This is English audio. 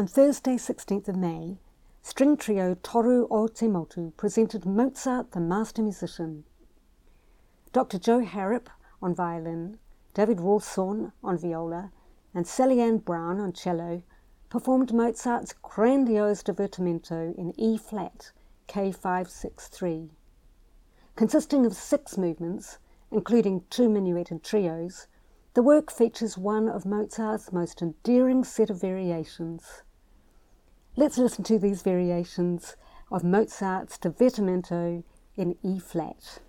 On Thursday, 16th of May, string trio Toru o Te Motu presented Mozart the Master Musician. Dr. Joe Harrop on violin, David Rawson on viola, and Sally Ann Brown on cello performed Mozart's grandiose divertimento in E flat, K563. Consisting of six movements, including two minuetted trios, the work features one of Mozart's most endearing set of variations. Let's listen to these variations of Mozart's Divertimento in E flat.